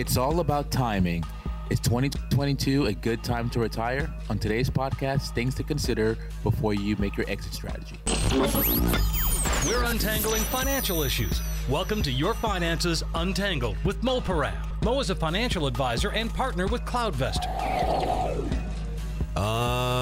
It's all about timing. Is 2022 a good time to retire? On today's podcast, things to consider before you make your exit strategy. We're untangling financial issues. Welcome to Your Finances Untangled with Mo Param. Mo is a financial advisor and partner with CloudVestor. Uh,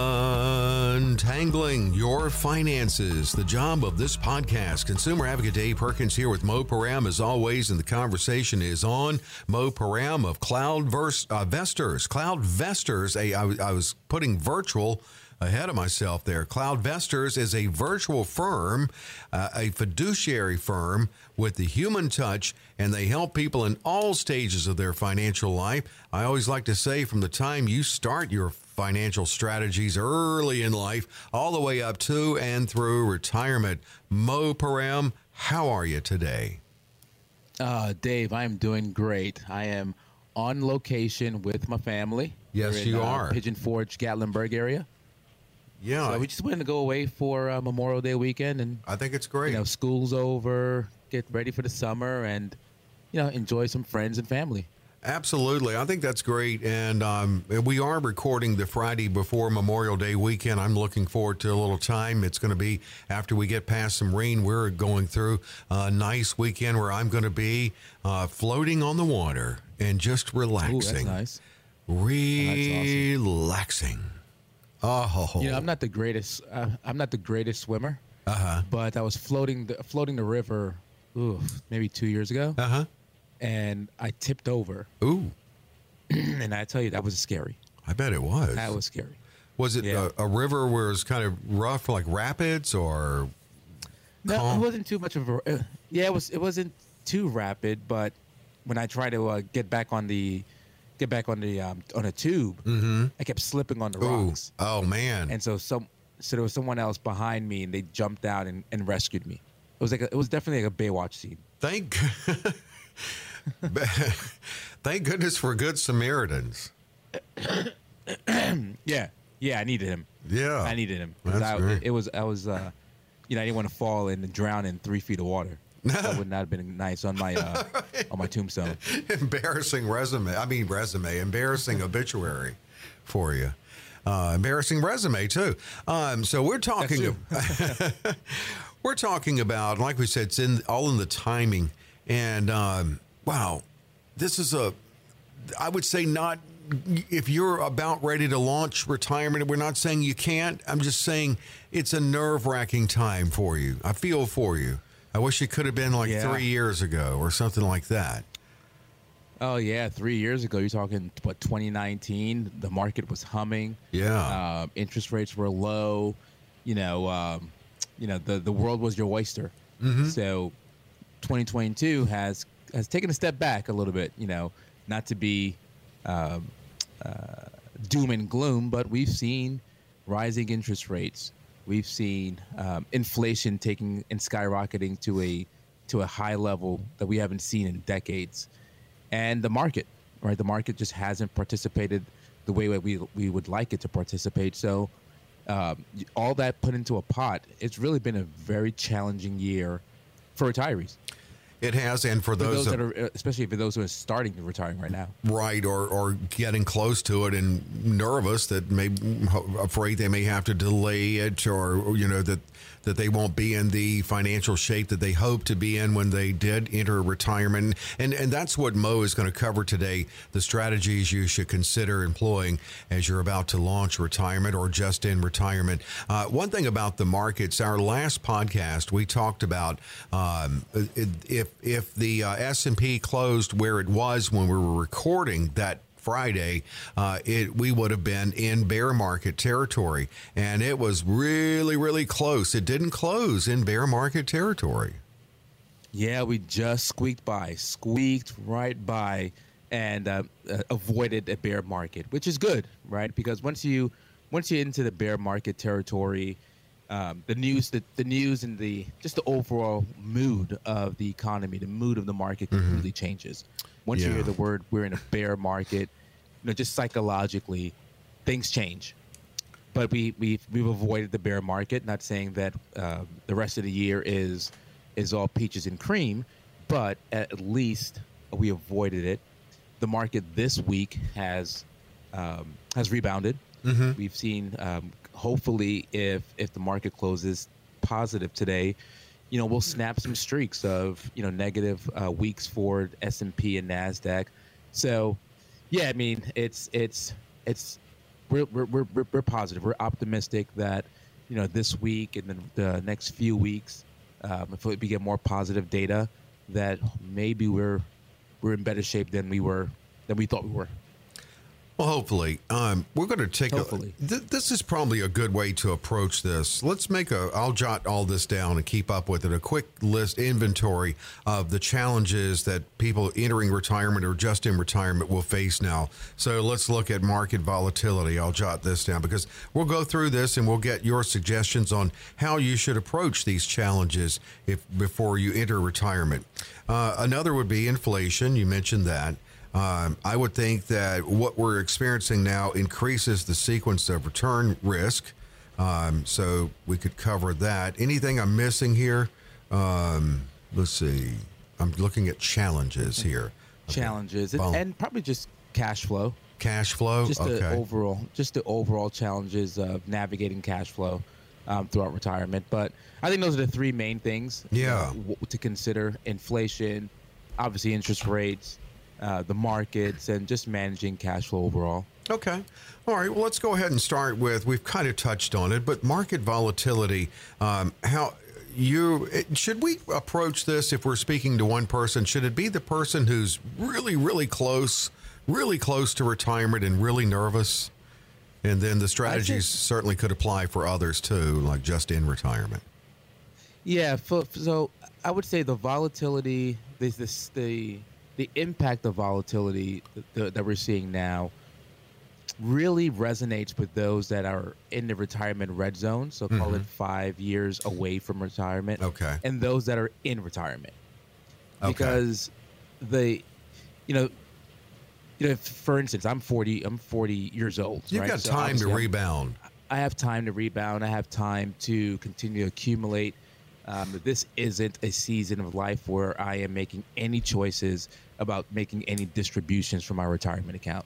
Untangling your finances. The job of this podcast. Consumer advocate Dave Perkins here with Mo Param as always, and the conversation is on Mo Param of Cloud uh, Vestors. Cloud Vestors. A, I, I was putting virtual ahead of myself there. Cloud Vestors is a virtual firm, uh, a fiduciary firm with the human touch, and they help people in all stages of their financial life. I always like to say from the time you start your financial strategies early in life, all the way up to and through retirement. Mo Param, how are you today? Uh, Dave, I am doing great. I am on location with my family. Yes, in, you uh, are. Pigeon Forge, Gatlinburg area. Yeah, So we just wanted to go away for uh, Memorial Day weekend and I think it's great. you know school's over, get ready for the summer, and you know enjoy some friends and family. Absolutely. I think that's great. And um, we are recording the Friday before Memorial Day weekend. I'm looking forward to a little time. It's going to be after we get past some rain. We're going through a nice weekend where I'm going to be uh, floating on the water and just Ooh, relaxing. that's nice. Relaxing. Oh, You know, I'm not the greatest. Uh, I'm not the greatest swimmer, uh huh. but I was floating the floating the river, ooh, maybe two years ago, Uh huh. and I tipped over, Ooh, and I tell you that was scary. I bet it was. That was scary. was it yeah. a, a river where it's kind of rough, like rapids, or No, Calm. it wasn't too much of a. Uh, yeah, it was. It wasn't too rapid, but when I tried to uh, get back on the, get back on the um, on a tube, I kept slipping on the ooh, rocks, oh man, and so some. So there was someone else behind me, and they jumped out and, and rescued me. It was like a, it was definitely like a Baywatch scene. Thank, thank goodness for good Samaritans. Yeah, yeah, I needed him. Yeah, I needed him. That's I, great. it was I was uh, you know I didn't want to fall and drown in three feet of water. that would not have been nice on my uh, on my tombstone. embarrassing resume. I mean resume, embarrassing obituary for you. Uh, embarrassing resume too. Um, so we're talking. we're talking about, like we said, it's in all in the timing. And um, wow, this is a. I would say not. If you're about ready to launch retirement, we're not saying you can't. I'm just saying it's a nerve wracking time for you. I feel for you. I wish it could have been like Yeah. three years ago or something like that. Oh yeah, three years ago. You're talking what 2019. The market was humming. Yeah. Um, interest rates were low. You know, um, you know the the world was your oyster. So, 2022 has has taken a step back a little bit. You know, not to be um, uh, doom and gloom, but we've seen rising interest rates. We've seen um, inflation taking and skyrocketing to a to a high level that we haven't seen in decades and the market, right? The market just hasn't participated the way that we we would like it to participate. So, um, all that put into a pot, it's really been a very challenging year for retirees. It has, and for For those, those that, that are, uh, especially for those who are starting to retiring right now. right or or getting close to it and nervous that may afraid they may have to delay it, or you know that that they won't be in the financial shape that they hope to be in when they did enter retirement. And and that's what Mo is going to cover today: the strategies you should consider employing as you're about to launch retirement or just in retirement. Uh, one thing about the markets, our last podcast we talked about um, if if the uh, S and P closed where it was when we were recording that Friday, uh, it we would have been in bear market territory, and it was really, really close. It didn't close in bear market territory. Yeah, we just squeaked by, squeaked right by, and uh, uh, avoided a bear market, which is good, right? Because once you once you're into the bear market territory, um, the news, the, the news, and the just the overall mood of the economy, the mood of the market completely changes. Once you hear the word "we're in a bear market," know, just psychologically, things change. But we we've we've avoided the bear market. Not saying that uh, the rest of the year is is all peaches and cream, but at least we avoided it. the market this week has um, has rebounded. Mm-hmm. We've seen, um, hopefully, if if the market closes positive today, you know, we'll snap some streaks of you know negative uh, weeks for S and P and Nasdaq. So, yeah, I mean, it's it's it's we're we're we're, we're positive. We're optimistic that you know this week and then the next few weeks, um, if we get more positive data, that maybe we're we're in better shape than we were than we thought we were. Well, hopefully, um, we're going to take Hopefully. a. Th- this is probably a good way to approach this. Let's make a. I'll jot all this down and keep up with it. A quick list inventory of the challenges that people entering retirement or just in retirement will face now. So let's look at market volatility. I'll jot this down because we'll go through this and we'll get your suggestions on how you should approach these challenges if before you enter retirement. Uh, another would be inflation. You mentioned that. Um, I would think that what we're experiencing now increases the sequence of return risk. Um, so we could cover that. Anything I'm missing here? Um, let's see. I'm looking at challenges here. Okay. Challenges Well, and probably just cash flow. cash flow. just okay. the overall just the overall challenges of navigating cash flow um, throughout retirement but i think those are the three main things you Yeah. know, to consider inflation obviously interest rates uh, the markets and just managing cash flow overall Okay. All right. Well, let's go ahead and start with. We've kind of touched on it, but market volatility. Um, how you should we approach this if we're speaking to one person? Should it be the person who's really, really close, really close to retirement and really nervous? And then the strategies certainly could apply for others too, like just in retirement. yeah so, so i would say the volatility this, this the the impact of volatility that, that we're seeing now really resonates with those that are in the retirement red zone. So call it five years away from retirement. Okay. And those that are in retirement. Okay. Because the, you know, you know, for instance, I'm 40. I'm 40 years old. You've right? got So time to rebound. I have time to rebound. I have time to continue to accumulate. Um, this isn't a season of life where I am making any choices about making any distributions from my retirement account.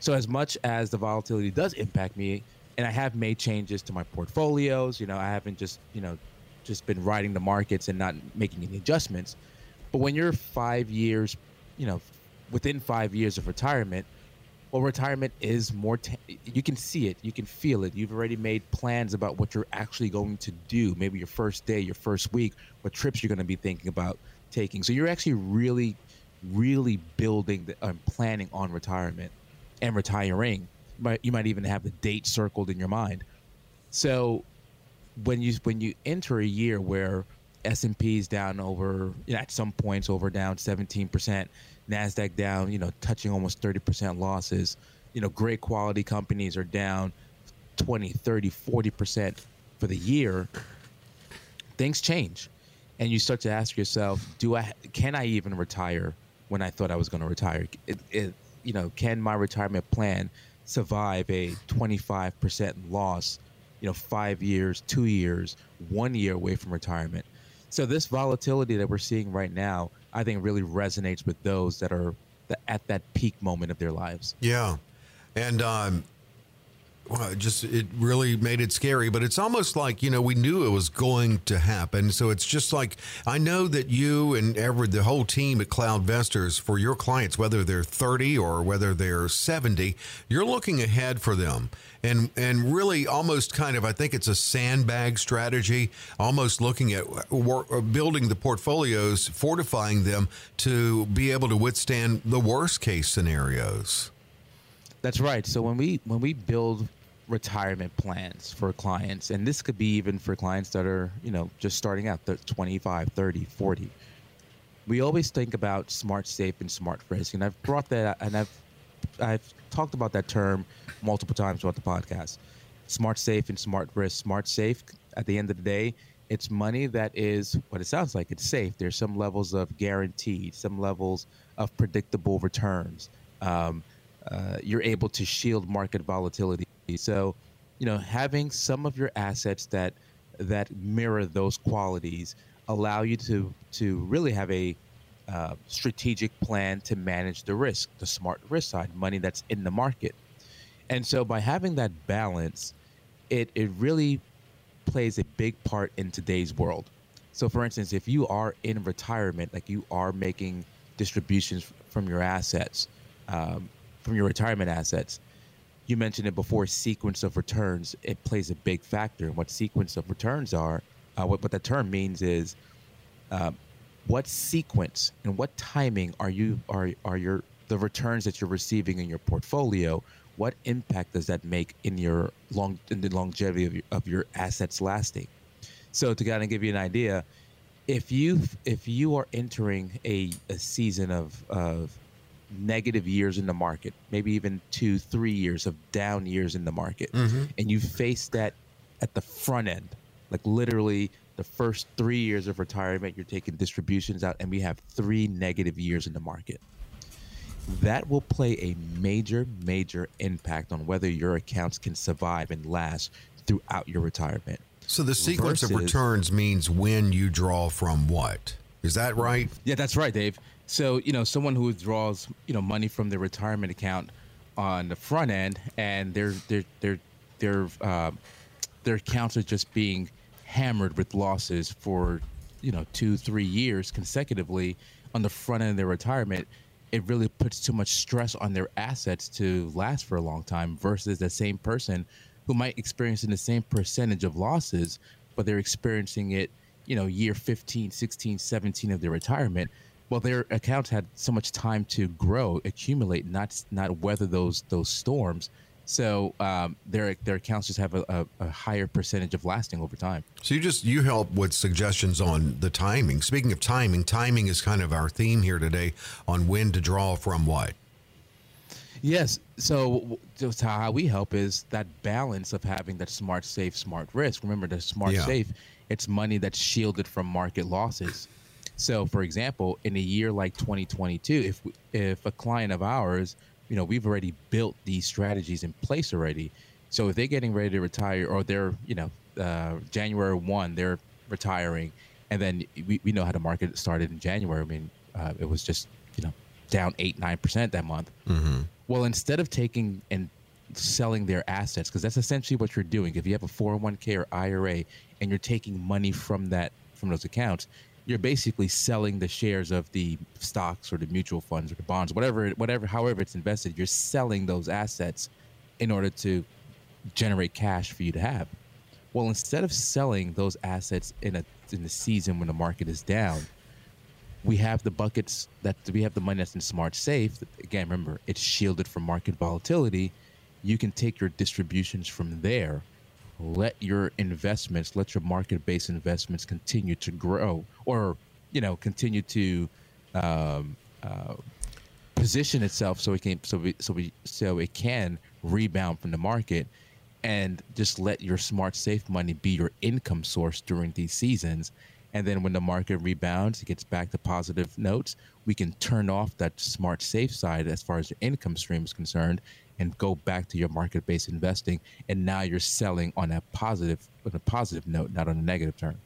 So, as much as the volatility does impact me, and I have made changes to my portfolios, you know, I haven't just, you know, just been riding the markets and not making any adjustments. But when you're five years, you know, within five years of retirement, well, retirement is more. ta you can see it, you can feel it. You've already made plans about what you're actually going to do. Maybe your first day, your first week, what trips you're going to be thinking about taking. So you're actually really, really building the, um, planning on retirement and retiring. You might, you might even have the date circled in your mind. So when you when you enter a year where S and P is down over you know, at some points over down 17 percent, Nasdaq down you know touching almost 30 percent losses. You know, great quality companies are down 20, 30, 40 percent for the year. Things change, and you start to ask yourself, do I can I even retire when I thought I was going to retire? It, it, you know, can my retirement plan survive a 25 percent loss? you know, five years, two years, one year away from retirement. So this volatility that we're seeing right now, I think really resonates with those that are th- at that peak moment of their lives. Yeah, and um, well, it just it really made it scary. But it's almost like you know we knew it was going to happen. So it's just like I know that you and ever the whole team at Cloud Vestors for your clients, whether they're thirty or whether they're seventy, you're looking ahead for them. And, and really almost kind of I think it's a sandbag strategy almost looking at building the portfolios fortifying them to be able to withstand the worst case scenarios. That's right. So when we when we build retirement plans for clients, and this could be even for clients that are, you know, just starting out, they're 25, 30, 40. We always think about smart safe and smart risk. And I've brought that and I've I've talked about that term multiple times throughout the podcast. Smart safe and smart risk. Smart safe at the end of the day, it's money that is what it sounds like. It's safe. There's some levels of guaranteed, some levels of predictable returns. Um, uh, you're able to shield market volatility. So, you know, having some of your assets that that mirror those qualities allow you to to really have a uh, strategic plan to manage the risk, the smart risk side, money that's in the market. And so by having that balance, it, it really plays a big part in today's world. So, for instance, if you are in retirement, like you are making distributions from your assets, um, from your retirement assets, you mentioned it before sequence of returns it plays a big factor. What sequence of returns are uh, what, what that term means is uh, what sequence and what timing are you are are your the returns that you're receiving in your portfolio? What impact does that make in your long in the longevity of your, of your assets lasting? So to kind of give you an idea if you if you are entering a, a season of of negative years in the market, maybe even two, three years of down years in the market, mm-hmm. and you face that at the front end, like literally the first three years of retirement, you're taking distributions out, and we have three negative years in the market. That will play a major, major impact on whether your accounts can survive and last throughout your retirement. So the sequence Versus, of returns means when you draw from what? Is that right? Yeah, that's right, Dave. So you know, someone who withdraws you know money from their retirement account on the front end, and their their their their uh, their accounts are just being hammered with losses for you know two three years consecutively on the front end of their retirement it really puts too much stress on their assets to last for a long time versus the same person who might experience in the same percentage of losses but they're experiencing it you know year 15 16 17 of their retirement well, their accounts had so much time to grow, accumulate, not not weather those those storms. So um, their their accounts just have a, a, a, higher percentage of lasting over time. So you just you help with suggestions on the timing. Speaking of timing, timing is kind of our theme here today on when to draw from what. Yes. So just how we help is that balance of having that smart, safe, smart risk. Remember, the smart, yeah. safe, it's money that's shielded from market losses. So, for example, in a year like 2022, if we, if a client of ours, you know, we've already built these strategies in place already. So if they're getting ready to retire, or they're, you know, uh, January one, they're retiring, and then we, we know how the market started in January. I mean, uh, it was just, you know, down eight nine percent that month. Mm-hmm. Well, instead of taking and selling their assets, because that's essentially what you're doing. If you have a 401k or IRA and you're taking money from that from those accounts, you're basically selling the shares of the stocks or the mutual funds or the bonds, whatever, whatever, however it's invested. You're selling those assets in order to generate cash for you to have. Well, instead of selling those assets in a in the season when the market is down, we have the buckets that we have the money that's in smart safe. Again, remember it's shielded from market volatility. You can take your distributions from there let your investments, let your market-based investments continue to grow, or you know, continue to um, uh, position itself so it can so we, so we so it can rebound from the market, and just let your smart safe money be your income source during these seasons. And then when the market rebounds, it gets back to positive notes. We can turn off that smart safe side as far as your income stream is concerned and go back to your market-based investing and now you're selling on a positive on a positive note not on a negative term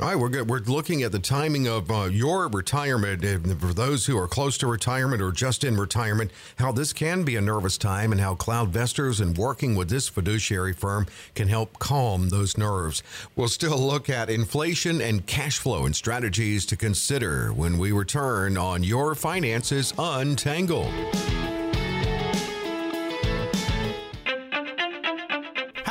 all right, we're good. We're looking at the timing of uh, your retirement. and For those who are close to retirement or just in retirement, how this can be a nervous time and how Cloudvestors and working with this fiduciary firm can help calm those nerves. We'll still look at inflation and cash flow and strategies to consider when we return on Your Finances Untangled.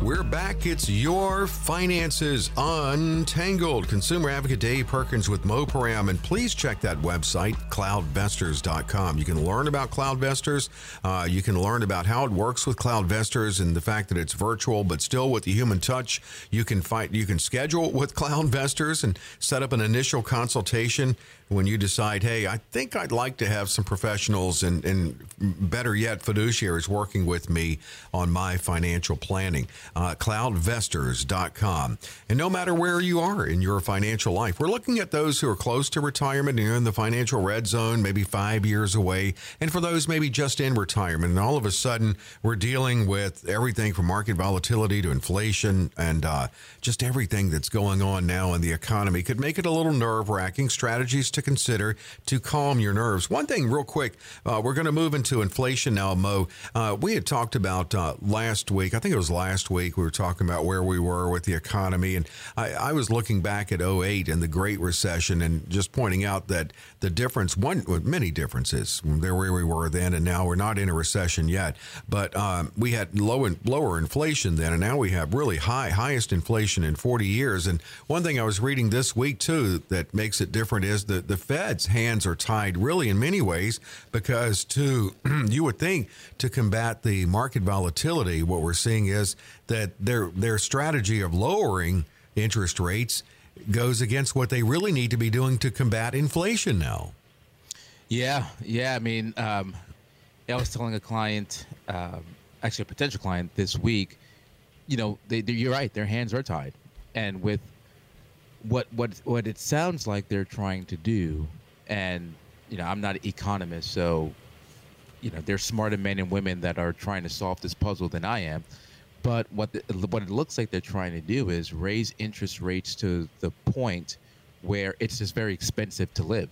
We're back. It's your finances untangled. Consumer advocate Dave Perkins with Mo Param. And please check that website, cloudvestors.com. You can learn about CloudVestors. Uh, you can learn about how it works with CloudVestors and the fact that it's virtual, but still with the human touch. You can fight, you can schedule with CloudVestors and set up an initial consultation when you decide, hey, I think I'd like to have some professionals and, and better yet, fiduciaries working with me on my financial planning. Uh, cloudvestors.com. And no matter where you are in your financial life, we're looking at those who are close to retirement and in the financial red zone, maybe five years away, and for those maybe just in retirement. And all of a sudden, we're dealing with everything from market volatility to inflation and uh, just everything that's going on now in the economy could make it a little nerve wracking. Strategies to consider to calm your nerves. One thing, real quick, uh, we're going to move into inflation now, Mo. Uh, we had talked about uh, last week, I think it was last week, we were talking about where we were with the economy. And I, I was looking back at 08 and the Great Recession and just pointing out that the difference, one, many differences, there where we were then and now. We're not in a recession yet, but um, we had low and lower inflation then, and now we have really high, highest inflation in 40 years. And one thing I was reading this week too that makes it different is that the Fed's hands are tied really in many ways because to you would think to combat the market volatility, what we're seeing is that their their strategy of lowering interest rates goes against what they really need to be doing to combat inflation now. Yeah, yeah. I mean, um, I was telling a client, um, actually a potential client this week, you know, they, you're right. Their hands are tied, and with what what what it sounds like they're trying to do, and you know, I'm not an economist, so you know, there's smarter men and women that are trying to solve this puzzle than I am. But what the, what it looks like they're trying to do is raise interest rates to the point where it's just very expensive to live,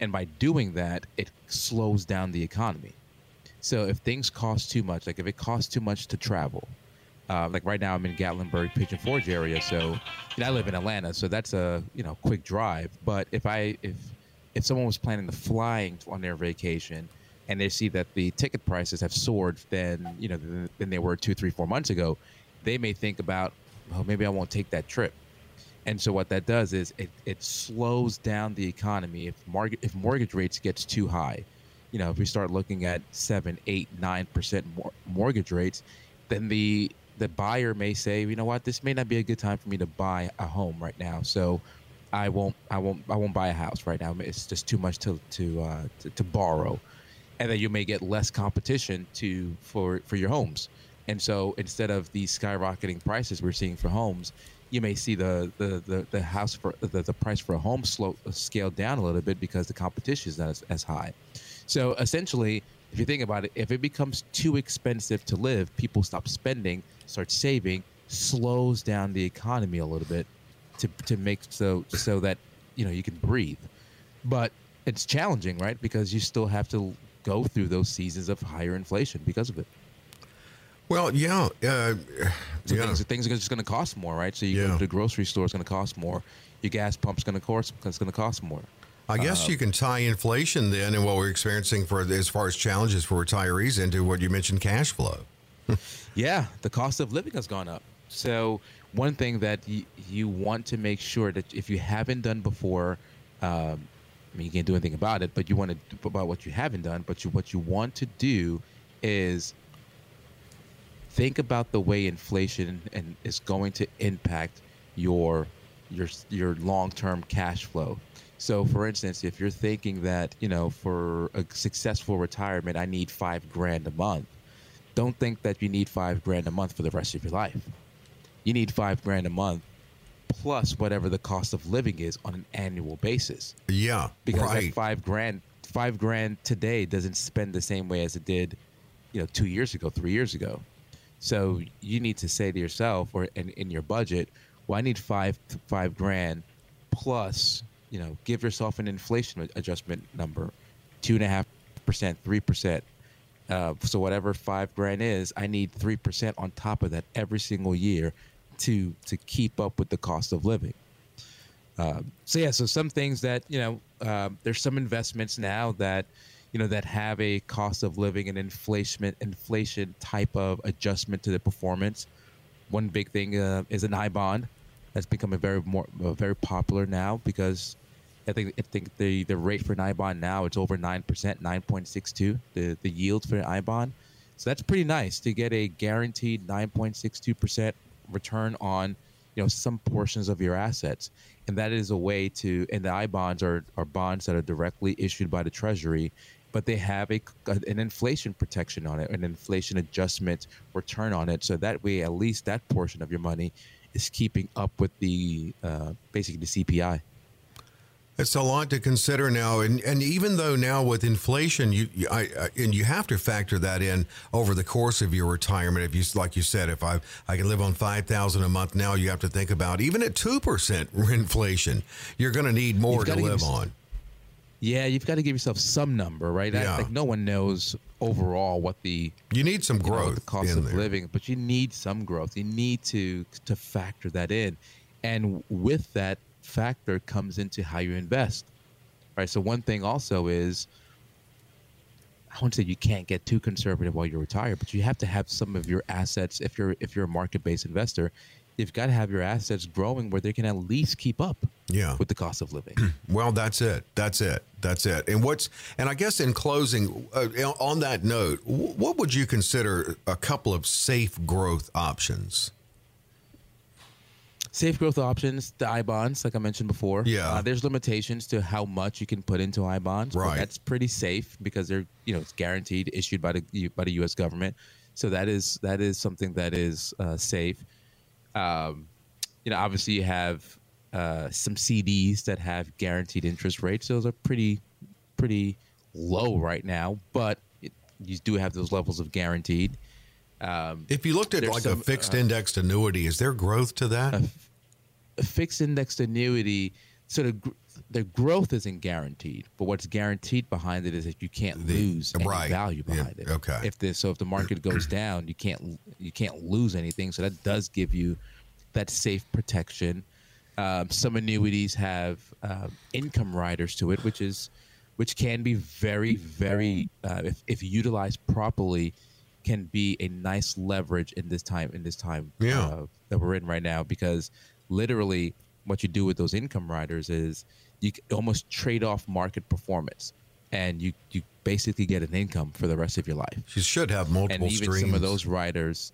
and by doing that, it slows down the economy. So if things cost too much, like if it costs too much to travel, uh, like right now I'm in Gatlinburg, Pigeon Forge area, so I live in Atlanta, so that's a you know quick drive. But if I if if someone was planning to flying on their vacation and they see that the ticket prices have soared than you know than they were two, three, four months ago, they may think about, oh, maybe I won't take that trip. And so what that does is it, it slows down the economy. If mortgage if mortgage rates gets too high, you know, if we start looking at seven, eight, nine percent mortgage rates, then the the buyer may say, you know what, this may not be a good time for me to buy a home right now. So I won't, I won't, I won't buy a house right now. It's just too much to to uh, to, to borrow, and then you may get less competition to for for your homes. And so instead of these skyrocketing prices we're seeing for homes, you may see the the the, the house for the, the price for a home slow scale down a little bit because the competition is not as, as high. So essentially, if you think about it, if it becomes too expensive to live, people stop spending, start saving, slows down the economy a little bit to to make so so that you know you can breathe. But it's challenging, right? Because you still have to go through those seasons of higher inflation because of it. Well, yeah, uh, so yeah. Things, things are just going to cost more, right? So you yeah. go to the grocery store, it's going to cost more. Your gas pump's going to cost, it's going to cost more. I guess you can tie inflation then and what we're experiencing for as far as challenges for retirees into what you mentioned, cash flow. yeah, the cost of living has gone up. So one thing that y- you want to make sure that if you haven't done before, um, I mean, you can't do anything about it, but you want to do about what you haven't done. But you, what you want to do is think about the way inflation and is going to impact your your your long-term cash flow. So, for instance, if you're thinking that you know for a successful retirement, I need five grand a month, don't think that you need five grand a month for the rest of your life. You need five grand a month plus whatever the cost of living is on an annual basis. Yeah, because right. that five grand, five grand today doesn't spend the same way as it did, you know, two years ago, three years ago. So you need to say to yourself, or in, in your budget, well, I need five five grand plus, you know, give yourself an inflation adjustment number, two and a half percent, three percent. Uh, so whatever five grand is, I need three percent on top of that every single year to to keep up with the cost of living. Um, so yeah, so some things that you know, uh, there's some investments now that you know that have a cost of living and inflation inflation type of adjustment to the performance one big thing uh, is an I bond that's becoming very more uh, very popular now because I think I think the the rate for an I bond now it's over nine percent, nine point six two. The the yield for an I bond, so that's pretty nice to get a guaranteed nine point six two percent return on you know some portions of your assets, and that is a way to. And the I bonds are are bonds that are directly issued by the Treasury, but they have a an inflation protection on it, an inflation adjustment return on it, so that way at least that portion of your money is keeping up with the uh, basically the CPI. It's a lot to consider now, and and even though now with inflation, you, you I, I, and you have to factor that in over the course of your retirement. If you like you said, if I I can live on five thousand a month now, you have to think about even at two percent inflation, you're going to need more to live on. Yeah, you've got to give yourself some number, right? Yeah. I, like no one knows overall what the you need some growth, know, the cost of there. living, but you need some growth. You need to to factor that in, and with that factor comes into how you invest, right? So one thing also is, I won't say you can't get too conservative while you're retired, but you have to have some of your assets. If you're if you're a market based investor, you've got to have your assets growing where they can at least keep up yeah. with the cost of living. well, that's it. That's it. That's it. And what's and I guess in closing uh, on that note, what would you consider a couple of safe growth options? Safe growth options, the I bonds, like I mentioned before. Yeah. Uh, there's limitations to how much you can put into I bonds. Right. that's pretty safe because they're you know it's guaranteed, issued by the by the U.S. government. So that is that is something that is uh, safe. Um, you know, obviously you have uh, some CDs that have guaranteed interest rates. Those are pretty pretty low right now, but it, you do have those levels of guaranteed. Um, if you looked at like some, a fixed uh, indexed annuity, is there growth to that? A, a fixed indexed annuity, so the the growth isn't guaranteed, but what's guaranteed behind it is that you can't the, lose any right. value behind yeah, it. Okay. If this, so if the market goes down, you can't you can't lose anything. So that does give you that safe protection. Um, some annuities have uh, income riders to it, which is which can be very very uh, if if utilized properly can be a nice leverage in this time in this time yeah. uh, that we're in right now because literally what you do with those income riders is you almost trade off market performance and you you basically get an income for the rest of your life. You should have multiple and even streams. some of those riders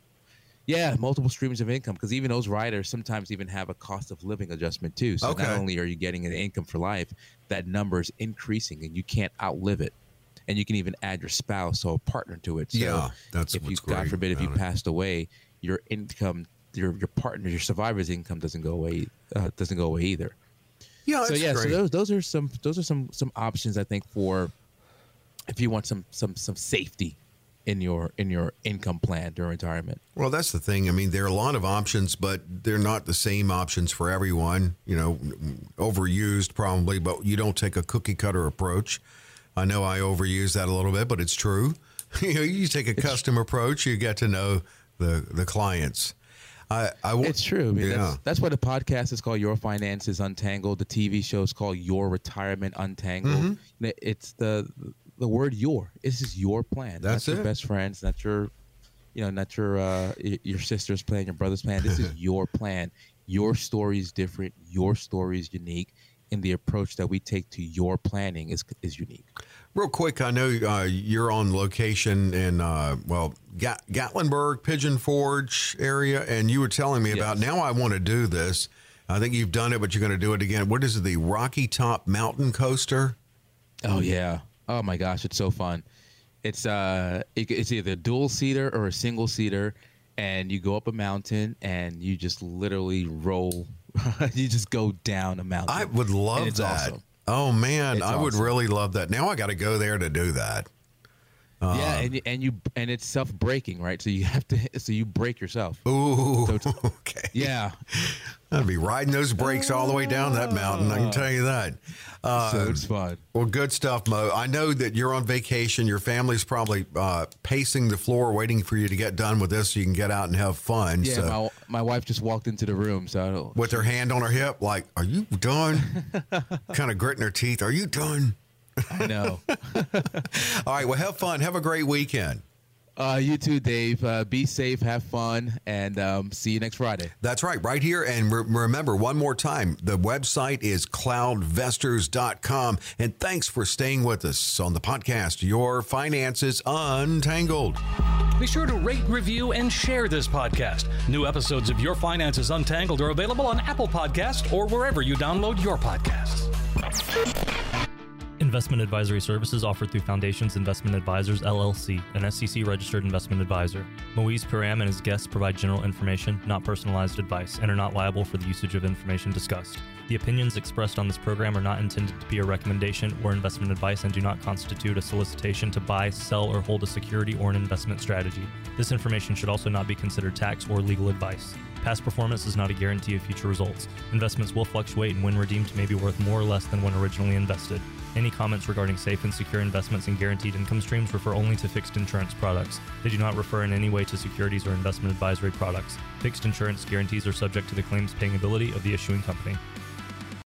yeah, multiple streams of income because even those riders sometimes even have a cost of living adjustment too. So okay. not only are you getting an income for life, that number is increasing and you can't outlive it and you can even add your spouse or partner to it. So yeah, that's if you God forbid if you it. passed away, your income, your your partner, your survivor's income doesn't go away uh, doesn't go away either. Yeah, so yeah, great. so those those are some those are some some options I think for if you want some some some safety in your in your income plan during retirement. Well, that's the thing. I mean, there are a lot of options, but they're not the same options for everyone. You know, overused probably, but you don't take a cookie cutter approach. I know I overuse that a little bit, but it's true. you know, you take a custom approach, you get to know the the clients. I, I w- it's true. I mean, yeah. that's, that's why the podcast is called Your Finances Untangled. The TV show is called Your Retirement Untangled. Mm-hmm. It's the the word "your." This is your plan. That's not it. your best friends. Not your, you know, not your uh, your sister's plan, your brother's plan. This is your plan. Your story is different. Your story is unique and the approach that we take to your planning is is unique. Real quick, I know uh, you're on location in uh, well Gat- Gatlinburg, Pigeon Forge area, and you were telling me yes. about now. I want to do this. I think you've done it, but you're going to do it again. What is it? The Rocky Top Mountain Coaster? Oh yeah! Oh my gosh, it's so fun. It's uh, it, it's either a dual seater or a single seater, and you go up a mountain and you just literally roll you just go down a mountain. I would love that. Awesome. Oh man, it's I awesome. would really love that. Now I got to go there to do that. Uh, yeah, and, and you and it's self braking, right? So you have to, so you brake yourself. Ooh, so okay. Yeah, I'd be riding those brakes all the way down that mountain. I can tell you that. Uh, so it's fun. Well, good stuff, Mo. I know that you're on vacation. Your family's probably uh, pacing the floor, waiting for you to get done with this, so you can get out and have fun. Yeah, so. my, my wife just walked into the room, so with her hand on her hip, like, "Are you done?" kind of gritting her teeth. Are you done? I know. All right. Well, have fun. Have a great weekend. Uh, you too, Dave. Uh, be safe, have fun, and um, see you next Friday. That's right, right here. And re- remember, one more time, the website is cloudvestors.com. And thanks for staying with us on the podcast, Your Finances Untangled. Be sure to rate, review, and share this podcast. New episodes of Your Finances Untangled are available on Apple Podcast or wherever you download your podcasts. Investment advisory services offered through Foundations Investment Advisors LLC, an SEC registered investment advisor. Moise Param and his guests provide general information, not personalized advice, and are not liable for the usage of information discussed. The opinions expressed on this program are not intended to be a recommendation or investment advice and do not constitute a solicitation to buy, sell, or hold a security or an investment strategy. This information should also not be considered tax or legal advice. Past performance is not a guarantee of future results. Investments will fluctuate and when redeemed may be worth more or less than when originally invested. Any comments regarding safe and secure investments and guaranteed income streams refer only to fixed insurance products. They do not refer in any way to securities or investment advisory products. Fixed insurance guarantees are subject to the claims paying ability of the issuing company.